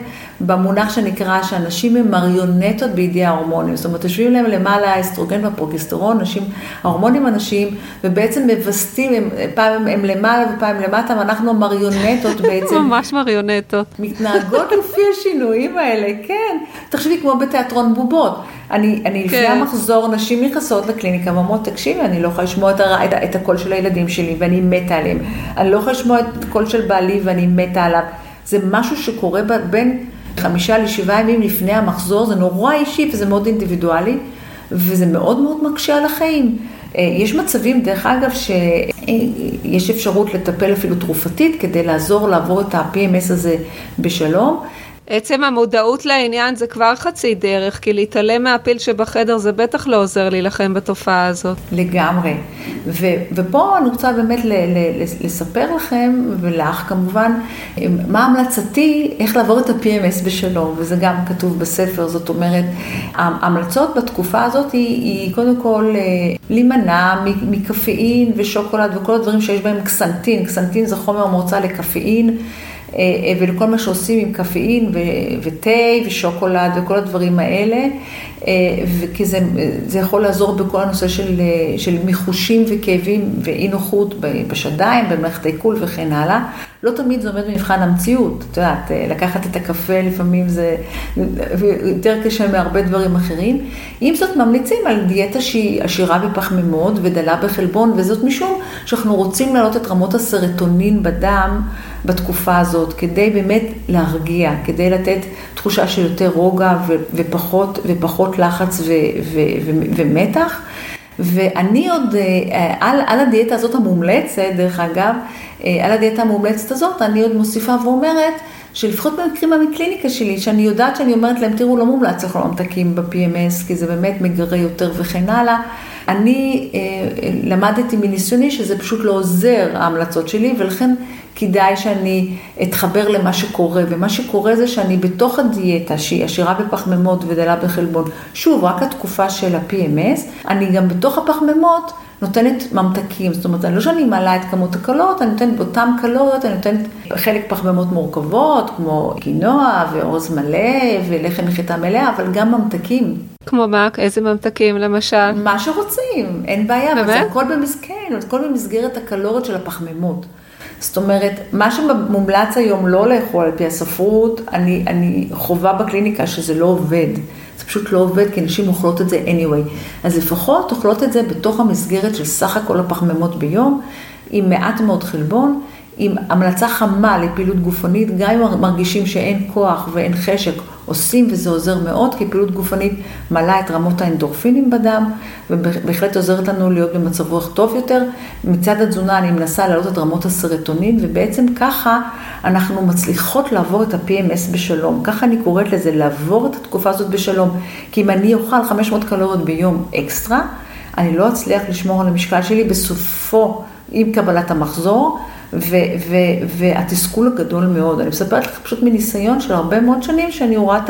במונח שנקרא שאנשים הם מריונטות בידי ההורמונים, זאת אומרת, יושבים להם למעלה האסטרוגן והפרוגסטרון, נשים, ההורמונים אנשים, ובעצם מווסתים, הם, פעם הם, הם למעלה ופעם למטה, ואנחנו המריונטות בעצם. ממש מריונטות. מתנהגות לפי השינויים האלה, כן. תחשבי כמו בתיאטרון בובות. אני, אני כן. לפני המחזור, נשים נכנסות לקליניקה ואומרות, תקשיבי, אני לא יכולה לשמוע את, הר... את, את הקול של הילדים שלי ואני מתה עליהם. אני לא יכולה לשמוע את הקול של בעלי ואני מתה עליו. זה משהו שקורה בין חמישה לשבעה ימים לפני המחזור, זה נורא אישי וזה מאוד אינדיבידואלי, וזה מאוד מאוד מקשה על החיים. אה, יש מצבים, דרך אגב, שיש אפשרות לטפל אפילו תרופתית כדי לעזור לעבור את ה-PMS הזה בשלום. עצם המודעות לעניין זה כבר חצי דרך, כי להתעלם מהפיל שבחדר זה בטח לא עוזר להילחם בתופעה הזאת. לגמרי. ו, ופה אני רוצה באמת ל, ל, לספר לכם, ולך כמובן, מה המלצתי, איך לעבור את ה-PMS בשלום, וזה גם כתוב בספר, זאת אומרת, ההמלצות בתקופה הזאת היא, היא קודם כל אה, להימנע מקפאין ושוקולד וכל הדברים שיש בהם קסנטין, קסנטין זה חומר מורצה לקפאין. אה, אה, ולכל מה שעושים עם קפאין ותה ושוקולד וכל הדברים האלה, אה, כי זה, זה יכול לעזור בכל הנושא של, של מיחושים וכאבים ואי נוחות בשדיים, במערכת העיכול וכן הלאה. לא תמיד זה עומד במבחן המציאות. את יודעת, לקחת את הקפה לפעמים זה יותר קשה מהרבה דברים אחרים. עם זאת, ממליצים על דיאטה שהיא עשירה בפחמימות ודלה בחלבון, וזאת משום שאנחנו רוצים להעלות את רמות הסרטונין בדם בתקופה הזאת, כדי באמת להרגיע, כדי לתת תחושה של יותר רוגע ופחות, ופחות לחץ ו, ו, ו, ומתח. ואני עוד, אה, על, על הדיאטה הזאת המומלצת, דרך אגב, אה, על הדיאטה המומלצת הזאת, אני עוד מוסיפה ואומרת, שלפחות במקרים מהקליניקה שלי, שאני יודעת שאני אומרת להם, תראו, לא מומלץ לאכול ממתקים ב-PMS, כי זה באמת מגרה יותר וכן הלאה. אני אה, למדתי מניסיוני שזה פשוט לא עוזר, ההמלצות שלי, ולכן כדאי שאני אתחבר למה שקורה, ומה שקורה זה שאני בתוך הדיאטה, שהיא עשירה בפחמימות ודלה בחלבון, שוב, רק התקופה של ה-PMS, אני גם בתוך הפחמימות נותנת ממתקים, זאת אומרת, לא שאני מעלה את כמות הקלוריות, אני נותנת באותן קלוריות, אני נותנת חלק פחמימות מורכבות, כמו קינוע ועוז מלא ולחם מחיטה מלאה, אבל גם ממתקים. כמו מה? איזה ממתקים למשל? מה שרוצים, אין בעיה, באמת? אבל זה הכל במסגרת, כן, הכל במסגרת הקלוריות של הפחמימות. זאת אומרת, מה שמומלץ היום לא לאכול על פי הספרות, אני, אני חובה בקליניקה שזה לא עובד. זה פשוט לא עובד, כי נשים אוכלות את זה anyway. אז לפחות אוכלות את זה בתוך המסגרת של סך הכל הפחמימות ביום, עם מעט מאוד חלבון, עם המלצה חמה לפעילות גופנית, גם אם מרגישים שאין כוח ואין חשק, עושים וזה עוזר מאוד, כי פעילות גופנית מעלה את רמות האנדורפינים בדם, ובהחלט עוזרת לנו להיות במצב רוח טוב יותר. מצד התזונה אני מנסה להעלות את רמות הסרטונין, ובעצם ככה אנחנו מצליחות לעבור את ה-PMS בשלום. ככה אני קוראת לזה, לעבור את התקופה הזאת בשלום. כי אם אני אוכל 500 קלוריות ביום אקסטרה, אני לא אצליח לשמור על המשקל שלי בסופו, עם קבלת המחזור. והתסכול הגדול מאוד. אני מספרת לך פשוט מניסיון של הרבה מאוד שנים שאני רואה את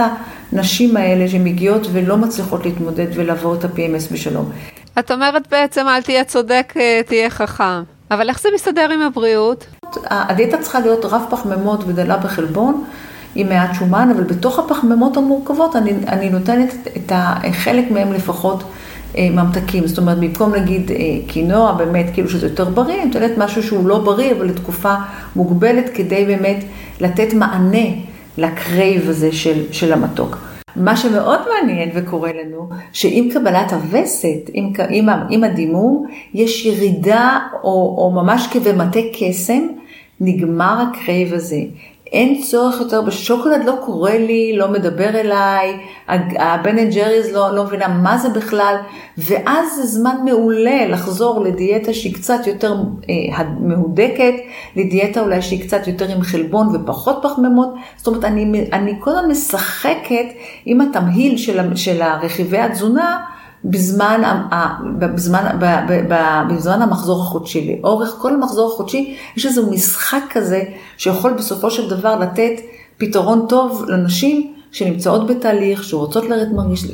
הנשים האלה שמגיעות ולא מצליחות להתמודד ולעבור את ה-PMS בשלום. את אומרת בעצם אל תהיה צודק, אה, תהיה חכם. אבל איך זה מסתדר עם הבריאות? הדיאטה צריכה להיות רב פחמימות ודלה בחלבון. עם מעט שומן, אבל בתוך הפחמימות המורכבות אני, אני נותנת את החלק מהם לפחות ממתקים. זאת אומרת, במקום אה, קינוע, באמת כאילו שזה יותר בריא, אני נותנת משהו שהוא לא בריא, אבל לתקופה מוגבלת, כדי באמת לתת מענה ל crave הזה של, של המתוק. מה שמאוד מעניין וקורה לנו, שעם קבלת הווסת, עם, עם, עם הדימום, יש ירידה או, או ממש כבמטה קסם, נגמר ה crave הזה. אין צורך יותר בשוקולד, לא קורא לי, לא מדבר אליי, ה Ben and Jerry's לא, לא מבינה מה זה בכלל, ואז זה זמן מעולה לחזור לדיאטה שהיא קצת יותר אה, מהודקת, לדיאטה אולי שהיא קצת יותר עם חלבון ופחות פחמימות, זאת אומרת, אני, אני כל הזמן משחקת עם התמהיל של, של הרכיבי התזונה, בזמן, בזמן, בזמן המחזור החודשי. לאורך כל המחזור החודשי יש איזה משחק כזה שיכול בסופו של דבר לתת פתרון טוב לנשים שנמצאות בתהליך, שרוצות לרדת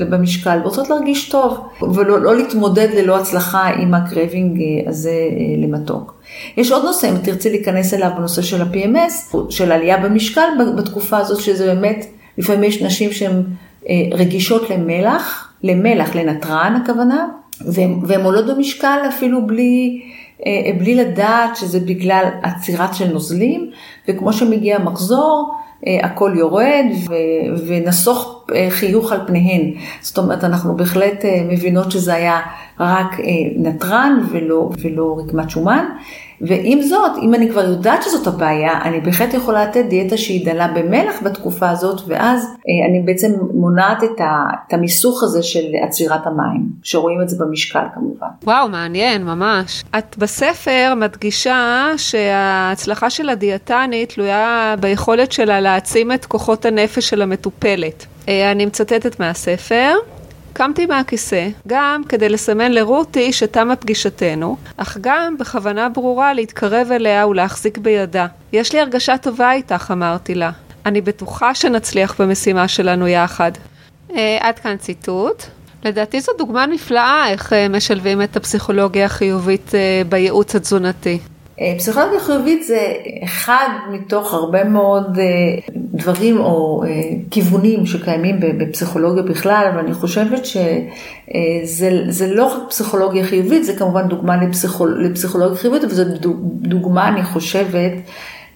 במשקל, ורוצות להרגיש טוב, ולא לא להתמודד ללא הצלחה עם ה craving הזה אה, למתוק. יש עוד נושא, אם תרצי להיכנס אליו בנושא של ה-PMS, של עלייה במשקל בתקופה הזאת, שזה באמת, לפעמים יש נשים שהן אה, רגישות למלח, למלח, לנתרן הכוונה, והן עולות במשקל אפילו בלי, אה, בלי לדעת שזה בגלל עצירת של נוזלים, וכמו שמגיע המחזור, אה, הכל יורד ונסוך אה, חיוך על פניהן. זאת אומרת, אנחנו בהחלט מבינות שזה היה רק נתרן ולא, ולא רקמת שומן. ועם זאת, אם אני כבר יודעת שזאת הבעיה, אני בהחלט יכולה לתת דיאטה שהיא דלה במלח בתקופה הזאת, ואז אה, אני בעצם מונעת את, ה, את המיסוך הזה של עצירת המים, שרואים את זה במשקל כמובן. וואו, מעניין, ממש. את בספר מדגישה שההצלחה של הדיאטנית תלויה ביכולת שלה להעצים את כוחות הנפש של המטופלת. אה, אני מצטטת מהספר. קמתי מהכיסא, גם כדי לסמן לרותי שתמה פגישתנו, אך גם בכוונה ברורה להתקרב אליה ולהחזיק בידה. יש לי הרגשה טובה איתך, אמרתי לה. אני בטוחה שנצליח במשימה שלנו יחד. אה, עד כאן ציטוט. לדעתי זו דוגמה נפלאה איך אה, משלבים את הפסיכולוגיה החיובית אה, בייעוץ התזונתי. אה, פסיכולוגיה חיובית זה אחד מתוך הרבה מאוד אה, דברים או אה, כיוונים שקיימים בפסיכולוגיה בכלל, ואני חושבת שזה לא רק פסיכולוגיה חיובית, זה כמובן דוגמה לפסיכול, לפסיכולוגיה חיובית, וזו דוגמה, אני חושבת,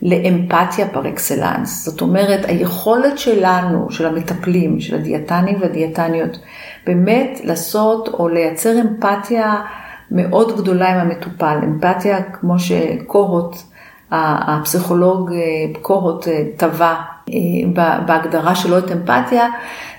לאמפתיה פר אקסלנס. זאת אומרת, היכולת שלנו, של המטפלים, של הדיאטנים והדיאטניות, באמת לעשות או לייצר אמפתיה מאוד גדולה עם המטופל. אמפתיה כמו שקוהוט, הפסיכולוג קוהוט טבע בהגדרה שלו את אמפתיה,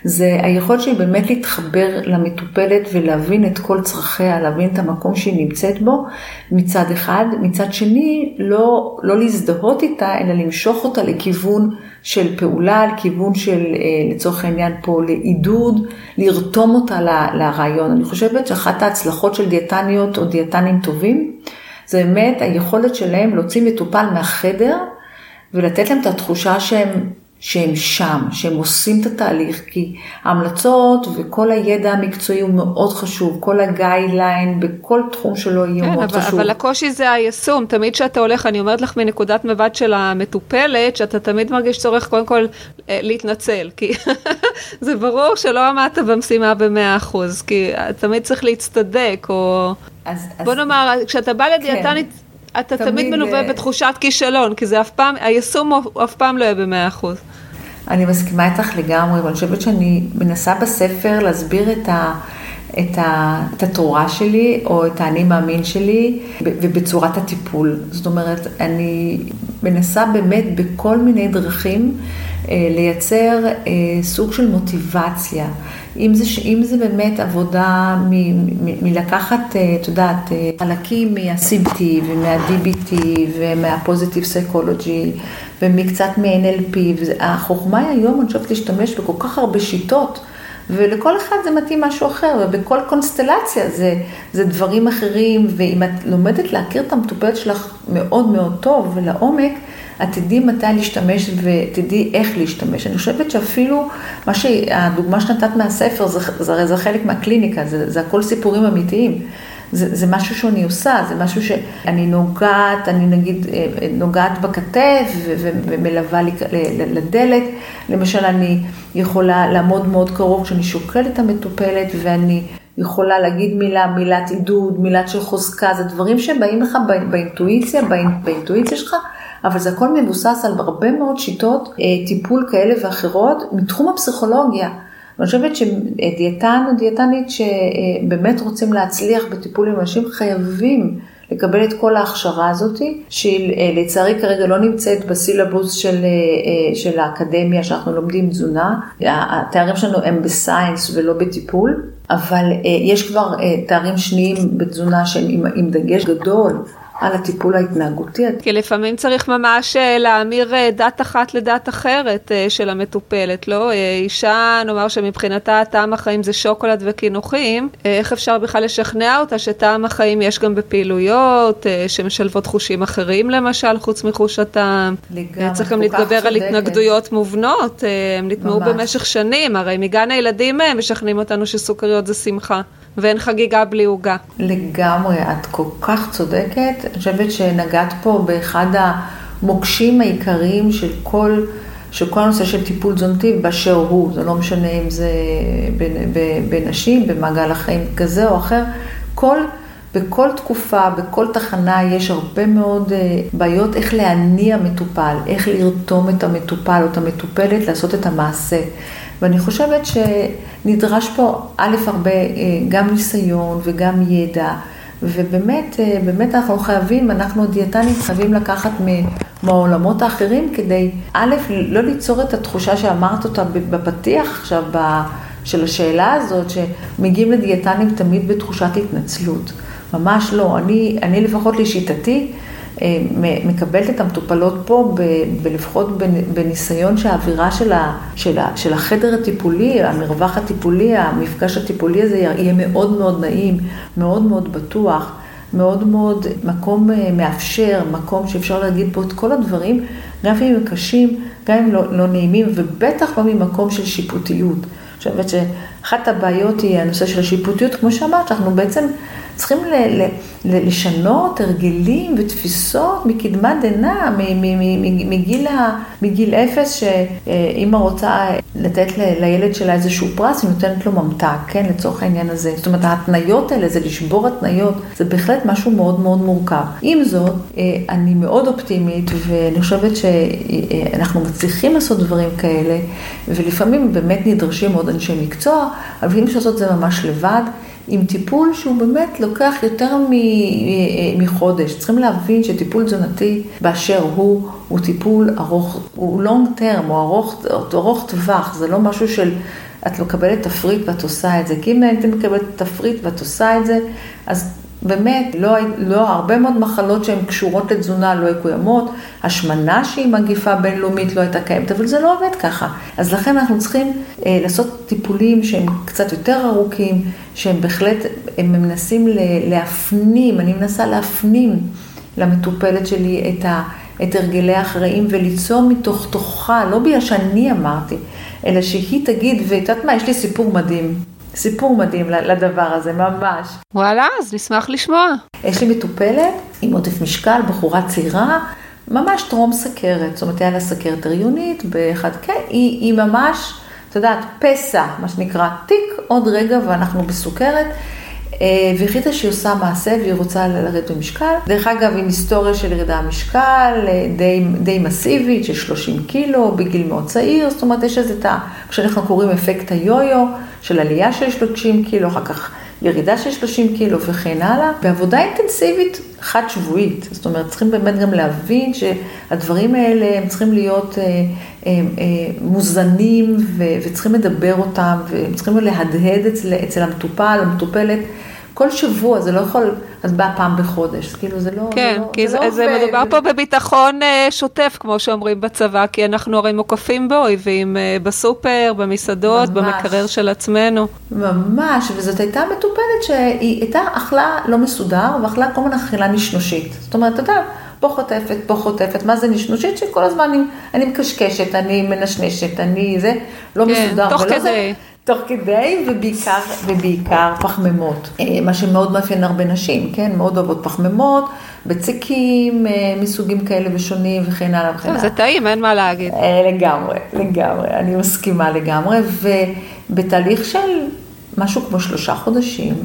זה היכולת שלי באמת להתחבר למטופלת ולהבין את כל צרכיה, להבין את המקום שהיא נמצאת בו מצד אחד, מצד שני לא, לא להזדהות איתה, אלא למשוך אותה לכיוון של פעולה, לכיוון של אה, לצורך העניין פה לעידוד, לרתום אותה לרעיון. אני חושבת שאחת ההצלחות של דיאטניות או דיאטנים טובים, זה באמת היכולת שלהם להוציא מטופל מהחדר ולתת להם את התחושה שהם שהם שם, שהם עושים את התהליך, כי ההמלצות וכל הידע המקצועי הוא מאוד חשוב, כל הגיידליין בכל תחום שלו יהיה כן, מאוד אבל, חשוב. אבל הקושי זה היישום, תמיד כשאתה הולך, אני אומרת לך מנקודת מבט של המטופלת, שאתה תמיד מרגיש צורך קודם כל אה, להתנצל, כי זה ברור שלא עמדת במשימה במאה אחוז, כי תמיד צריך להצטדק, או... אז, בוא אז... נאמר, כשאתה בא לדיאטנית... כן. אתה תמיד, תמיד מלווה uh... בתחושת כישלון, כי זה אף פעם, היישום הוא אף פעם לא יהיה במאה אחוז. אני מסכימה איתך לגמרי, ואני חושבת שאני מנסה בספר להסביר את, ה, את, התורה שלי, או את האני מאמין שלי, ובצורת הטיפול. זאת אומרת, אני מנסה באמת בכל מיני דרכים אה, לייצר אה, סוג של מוטיבציה. אם זה, אם זה באמת עבודה מ, מ, מלקחת, אה, את יודעת, חלקים מה-CBT ומה-DBT ומה-Positive Psychology ומקצת מ-NLP, החוכמה היא היום, אני חושבת, להשתמש בכל כך הרבה שיטות. ולכל אחד זה מתאים משהו אחר, ובכל קונסטלציה זה, זה דברים אחרים, ואם את לומדת להכיר את המטופלת שלך מאוד מאוד טוב ולעומק, את תדעי מתי להשתמש ותדעי איך להשתמש. אני חושבת שאפילו, מה שהדוגמה שנתת מהספר, זה, זה, זה חלק מהקליניקה, זה, זה הכל סיפורים אמיתיים. זה, זה משהו שאני עושה, זה משהו שאני נוגעת, אני נגיד אה, נוגעת בכתף ומלווה לדלת. למשל, אני יכולה לעמוד מאוד קרוב כשאני שוקלת את המטופלת ואני יכולה להגיד מילה, מילת עידוד, מילת של חוזקה, זה דברים שבאים לך באינטואיציה, באינטואיציה שלך, אבל זה הכל מבוסס על הרבה מאוד שיטות אה, טיפול כאלה ואחרות מתחום הפסיכולוגיה. אני חושבת שדיאטן או דיאטנית שבאמת רוצים להצליח בטיפול עם אנשים חייבים לקבל את כל ההכשרה הזאת, שהיא לצערי כרגע לא נמצאת בסילבוס של, של האקדמיה שאנחנו לומדים תזונה. התארים שלנו הם בסיינס ולא בטיפול, אבל יש כבר תארים שניים בתזונה שהם עם, עם דגש גדול על הטיפול ההתנהגותי. כי לפעמים צריך ממש אה, להמיר אה, דת אחת לדת אחרת אה, של המטופלת, לא? אישה, נאמר שמבחינתה טעם החיים זה שוקולד וקינוחים, איך אפשר בכלל לשכנע אותה שטעם החיים יש גם בפעילויות, שמשלבות חושים אחרים למשל, חוץ מחוש הטעם. לגמרי, צריך גם להתגבר על התנגדויות מובנות, הם נטמעו במשך שנים, הרי מגן הילדים משכנעים אותנו שסוכריות זה שמחה. ואין חגיגה בלי עוגה. לגמרי, את כל כך צודקת. אני חושבת שנגעת פה באחד המוקשים העיקריים של כל, של כל הנושא של טיפול תזונתי באשר הוא. זה לא משנה אם זה בנשים, במעגל החיים כזה או אחר. כל... בכל תקופה, בכל תחנה יש הרבה מאוד אה, בעיות איך להניע מטופל, איך לרתום את המטופל או את המטופלת לעשות את המעשה. ואני חושבת שנדרש פה א', הרבה אה, גם ניסיון וגם ידע, ובאמת, אה, באמת אנחנו חייבים, אנחנו הדיאטנים חייבים לקחת מהעולמות האחרים כדי, א', לא ליצור את התחושה שאמרת אותה בפתיח עכשיו, של השאלה הזאת, שמגיעים לדיאטנים תמיד בתחושת התנצלות. ממש לא. אני, אני לפחות לשיטתי, מקבלת את המטופלות פה, ולפחות בניסיון שהאווירה של, ה, של, ה, של החדר הטיפולי, המרווח הטיפולי, המפגש הטיפולי הזה יהיה מאוד מאוד נעים, מאוד מאוד בטוח, מאוד מאוד מקום אה, מאפשר, מקום שאפשר להגיד פה את כל הדברים, גם אם הם קשים, גם אם לא, לא נעימים, ובטח לא ממקום של שיפוטיות. אני חושבת שאחת הבעיות היא הנושא של השיפוטיות, כמו שאמרת, אנחנו בעצם צריכים ל, ל, ל, לשנות הרגלים ותפיסות מקדמת דנא, מגיל, מגיל אפס, שאימא רוצה לתת לילד שלה איזשהו פרס, היא נותנת לו ממתק, כן, לצורך העניין הזה. זאת אומרת, ההתניות האלה, זה לשבור התניות, זה בהחלט משהו מאוד מאוד מורכב. עם זאת, אה, אני מאוד אופטימית, ואני חושבת שאנחנו מצליחים לעשות דברים כאלה, ולפעמים באמת נדרשים עוד אנשי מקצוע, אבל אם אפשר לעשות את זה ממש לבד. עם טיפול שהוא באמת לוקח יותר מחודש. צריכים להבין שטיפול תזונתי באשר הוא, הוא טיפול ארוך, הוא long term, הוא ארוך, ארוך טווח, זה לא משהו של את מקבלת תפריט ואת עושה את זה. כי אם הייתם מקבלת תפריט ואת עושה את זה, אז באמת, לא, לא, הרבה מאוד מחלות שהן קשורות לתזונה לא יקוימות, השמנה שהיא מגיפה בינלאומית לא הייתה קיימת, אבל זה לא עובד ככה. אז לכן אנחנו צריכים אה, לעשות טיפולים שהם קצת יותר ארוכים, שהם בהחלט, הם מנסים להפנים, אני מנסה להפנים למטופלת שלי את, ה, את הרגלי החראים וליצור מתוך תוכה, לא בגלל שאני אמרתי, אלא שהיא תגיד, ואת יודעת מה, יש לי סיפור מדהים. סיפור מדהים לדבר הזה, ממש. וואלה, אז נשמח לשמוע. יש לי מטופלת עם עודף משקל, בחורה צעירה, ממש טרום סכרת, זאת אומרת, היה לה סכרת הריונית, באחד, כן, היא, היא ממש, את יודעת, פסע, מה שנקרא, תיק, עוד רגע ואנחנו בסוכרת. אה, והחליטה שהיא עושה מעשה והיא רוצה לרדת במשקל. דרך אגב, עם היסטוריה של ירידה במשקל אה, די, די מסיבית של 30 קילו בגיל מאוד צעיר, זאת אומרת, יש איזה את ה... שאנחנו קוראים אפקט היו-יו, של עלייה של 30 קילו, אחר כך ירידה של 30 קילו וכן הלאה, בעבודה אינטנסיבית חד שבועית. זאת אומרת, צריכים באמת גם להבין שהדברים האלה הם צריכים להיות הם, הם, הם, מוזנים ו, וצריכים לדבר אותם, והם צריכים להדהד אצל, אצל המטופל, המטופלת. כל שבוע, זה לא יכול, את באה פעם בחודש, כאילו זה לא... כן, זה לא, כי זה, זה, לא זה. מדובר פה בביטחון uh, שוטף, כמו שאומרים בצבא, כי אנחנו הרי מוקפים באויבים uh, בסופר, במסעדות, ממש. במקרר של עצמנו. ממש, וזאת הייתה מטופלת שהיא הייתה אכלה לא מסודר, ואכלה כל מיני אכילה נשנושית. זאת אומרת, אתה יודע, פה חוטפת, פה חוטפת, מה זה נשנושית? שכל הזמן אני, אני מקשקשת, אני מנשנשת, אני זה, לא כן, מסודר. תוך כדי. זה, תוך כדי, ובעיקר, ובעיקר פחמימות. אה, מה שמאוד מאפיין הרבה נשים, כן? מאוד אוהבות פחמימות, בצקים אה, מסוגים כאלה ושונים וכן הלאה וכן טוב, הלאה. זה טעים, אין מה להגיד. אה, לגמרי, לגמרי, אני מסכימה לגמרי, ובתהליך של משהו כמו שלושה חודשים, אה,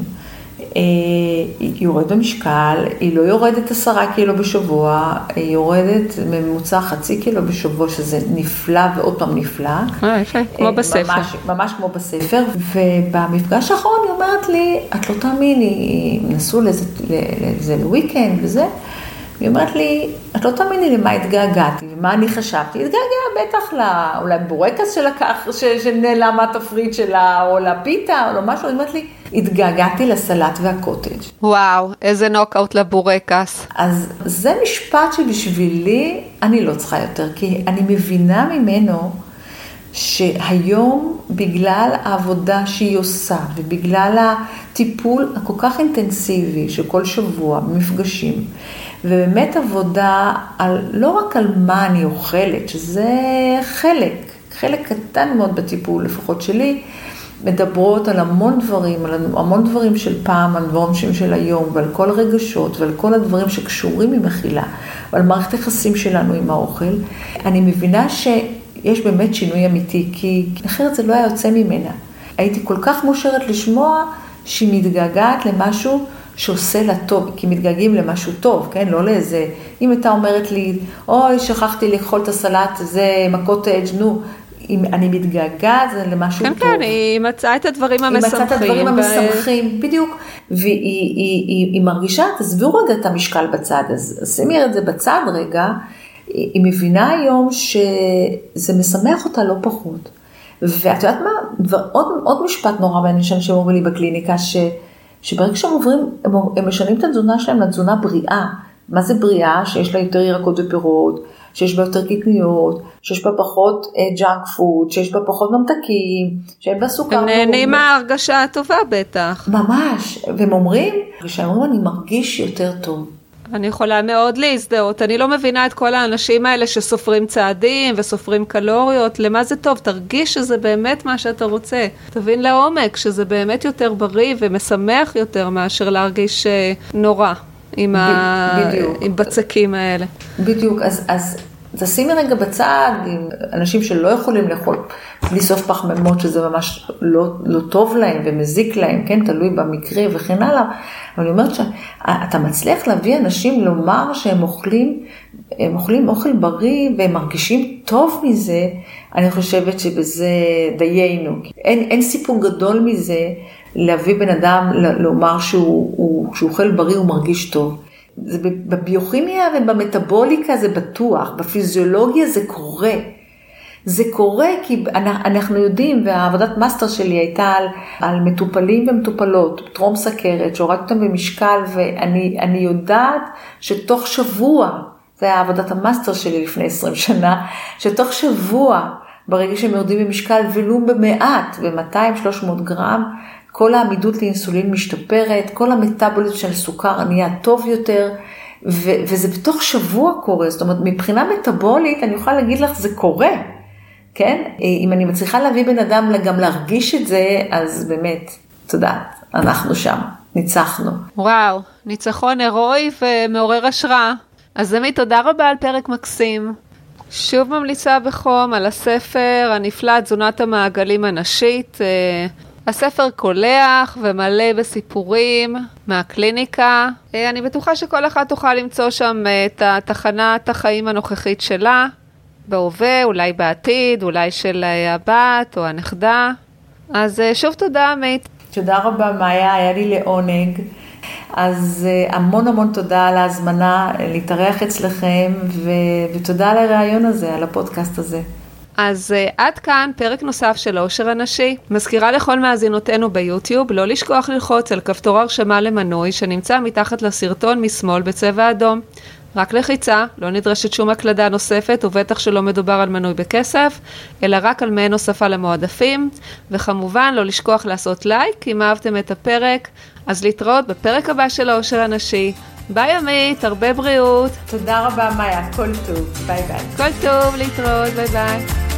היא יורדת במשקל, היא לא יורדת עשרה קילו בשבוע, היא יורדת ממוצע חצי קילו בשבוע, שזה נפלא ועוד פעם נפלא. אה, יפה, כמו אה, בספר. ממש, ממש כמו בספר, ובמפגש האחרון היא אומרת לי, את לא תאמיני, נסעו לאיזה, לאיזה וויקנד וזה, היא אומרת לי, את לא תאמיני למה התגעגעתי, ומה אני חשבתי, התגעגעה בטח לא, אולי בורקס שלקח, ש- שנעלם מהתפריט שלה, או לפיתה, או למשהו, היא אומרת לי, התגעגעתי לסלט והקוטג'. וואו, איזה נוקאוט לבורקס. אז זה משפט שבשבילי אני לא צריכה יותר, כי אני מבינה ממנו שהיום בגלל העבודה שהיא עושה ובגלל הטיפול הכל כך אינטנסיבי שכל שבוע במפגשים, ובאמת עבודה על, לא רק על מה אני אוכלת, שזה חלק, חלק קטן מאוד בטיפול, לפחות שלי, מדברות על המון דברים, על המון דברים של פעם, על דברים של היום, ועל כל הרגשות, ועל כל הדברים שקשורים עם אכילה, ועל מערכת היחסים שלנו עם האוכל. אני מבינה שיש באמת שינוי אמיתי, כי אחרת זה לא היה יוצא ממנה. הייתי כל כך מאושרת לשמוע שהיא מתגעגעת למשהו שעושה לה טוב, כי מתגעגעים למשהו טוב, כן? לא לאיזה... אם הייתה אומרת לי, אוי, שכחתי לאכול את הסלט, זה מהקוטג', נו. אם אני מתגעגעת, זה למשהו כן, טוב. כן, היא מצאה את הדברים היא המשמחים. מצאה את הדברים ו- המשמחים, בדיוק. והיא היא, היא, היא מרגישה, תעזבו רגע את המשקל בצד, אז שימי את זה בצד רגע, היא מבינה היום שזה משמח אותה לא פחות. ואת יודעת מה, דבר, עוד, עוד משפט נורא מעניין שאנשים אומרים לי בקליניקה, ש, שברגע שהם עוברים, הם, הם משנים את התזונה שלהם לתזונה בריאה. מה זה בריאה? שיש לה יותר ירקות ופירות, שיש בה יותר קטניות, שיש בה פחות junk food, שיש בה פחות ממתקים, שאין בה סוכר. הם נהנים מההרגשה הטובה בטח. ממש, והם אומרים, כשהם אומרים אני מרגיש יותר טוב. אני יכולה מאוד להזדהות. אני לא מבינה את כל האנשים האלה שסופרים צעדים וסופרים קלוריות. למה זה טוב? תרגיש שזה באמת מה שאתה רוצה. תבין לעומק שזה באמת יותר בריא ומשמח יותר מאשר להרגיש אה, נורא עם, ה... עם בצקים האלה. בדיוק. אז, אז תשימי רגע בצד עם אנשים שלא יכולים לאכול בלי סוף פחמימות, שזה ממש לא, לא טוב להם ומזיק להם, כן, תלוי במקרה וכן הלאה. אבל אני אומרת שאתה מצליח להביא אנשים לומר שהם אוכלים, הם אוכלים אוכל בריא והם מרגישים טוב מזה, אני חושבת שבזה דיינו. אין, אין סיפור גדול מזה להביא בן אדם לומר שהוא, שהוא אוכל בריא הוא מרגיש טוב. זה בביוכימיה ובמטבוליקה זה בטוח, בפיזיולוגיה זה קורה. זה קורה כי אנחנו יודעים, והעבודת מאסטר שלי הייתה על, על מטופלים ומטופלות, טרום סכרת, שהורדתי אותם במשקל, ואני יודעת שתוך שבוע, זה היה עבודת המאסטר שלי לפני 20 שנה, שתוך שבוע, ברגע שהם יורדים במשקל ולו במעט, ב-200-300 גרם, כל העמידות לאינסולין משתפרת, כל המטאבוליזם של סוכר נהיה טוב יותר, ו- וזה בתוך שבוע קורה, זאת אומרת, מבחינה מטאבולית, אני יכולה להגיד לך, זה קורה, כן? אם אני מצליחה להביא בן אדם גם להרגיש את זה, אז באמת, יודעת, אנחנו שם, ניצחנו. וואו, ניצחון הירואי ומעורר השראה. אז עמית, תודה רבה על פרק מקסים. שוב ממליצה בחום על הספר הנפלא, תזונת המעגלים הנשית. הספר קולח ומלא בסיפורים מהקליניקה. אה, אני בטוחה שכל אחת תוכל למצוא שם אה, את תחנת החיים הנוכחית שלה, בהווה, אולי בעתיד, אולי של אה, הבת או הנכדה. אז שוב תודה, עמית. תודה רבה, מאיה, היה לי לעונג. אז המון המון תודה על ההזמנה להתארח אצלכם, ו... ותודה על הרעיון הזה, על הפודקאסט הזה. אז uh, עד כאן פרק נוסף של עושר הנשי. מזכירה לכל מאזינותינו ביוטיוב לא לשכוח ללחוץ על כפתור הרשמה למנוי שנמצא מתחת לסרטון משמאל בצבע אדום. רק לחיצה, לא נדרשת שום הקלדה נוספת ובטח שלא מדובר על מנוי בכסף, אלא רק על מעין הוספה למועדפים, וכמובן לא לשכוח לעשות לייק אם אהבתם את הפרק, אז להתראות בפרק הבא של העושר הנשי. ביי עמית, הרבה בריאות. תודה רבה מאיה, כל טוב, ביי ביי. כל טוב, להתראות, ביי ביי.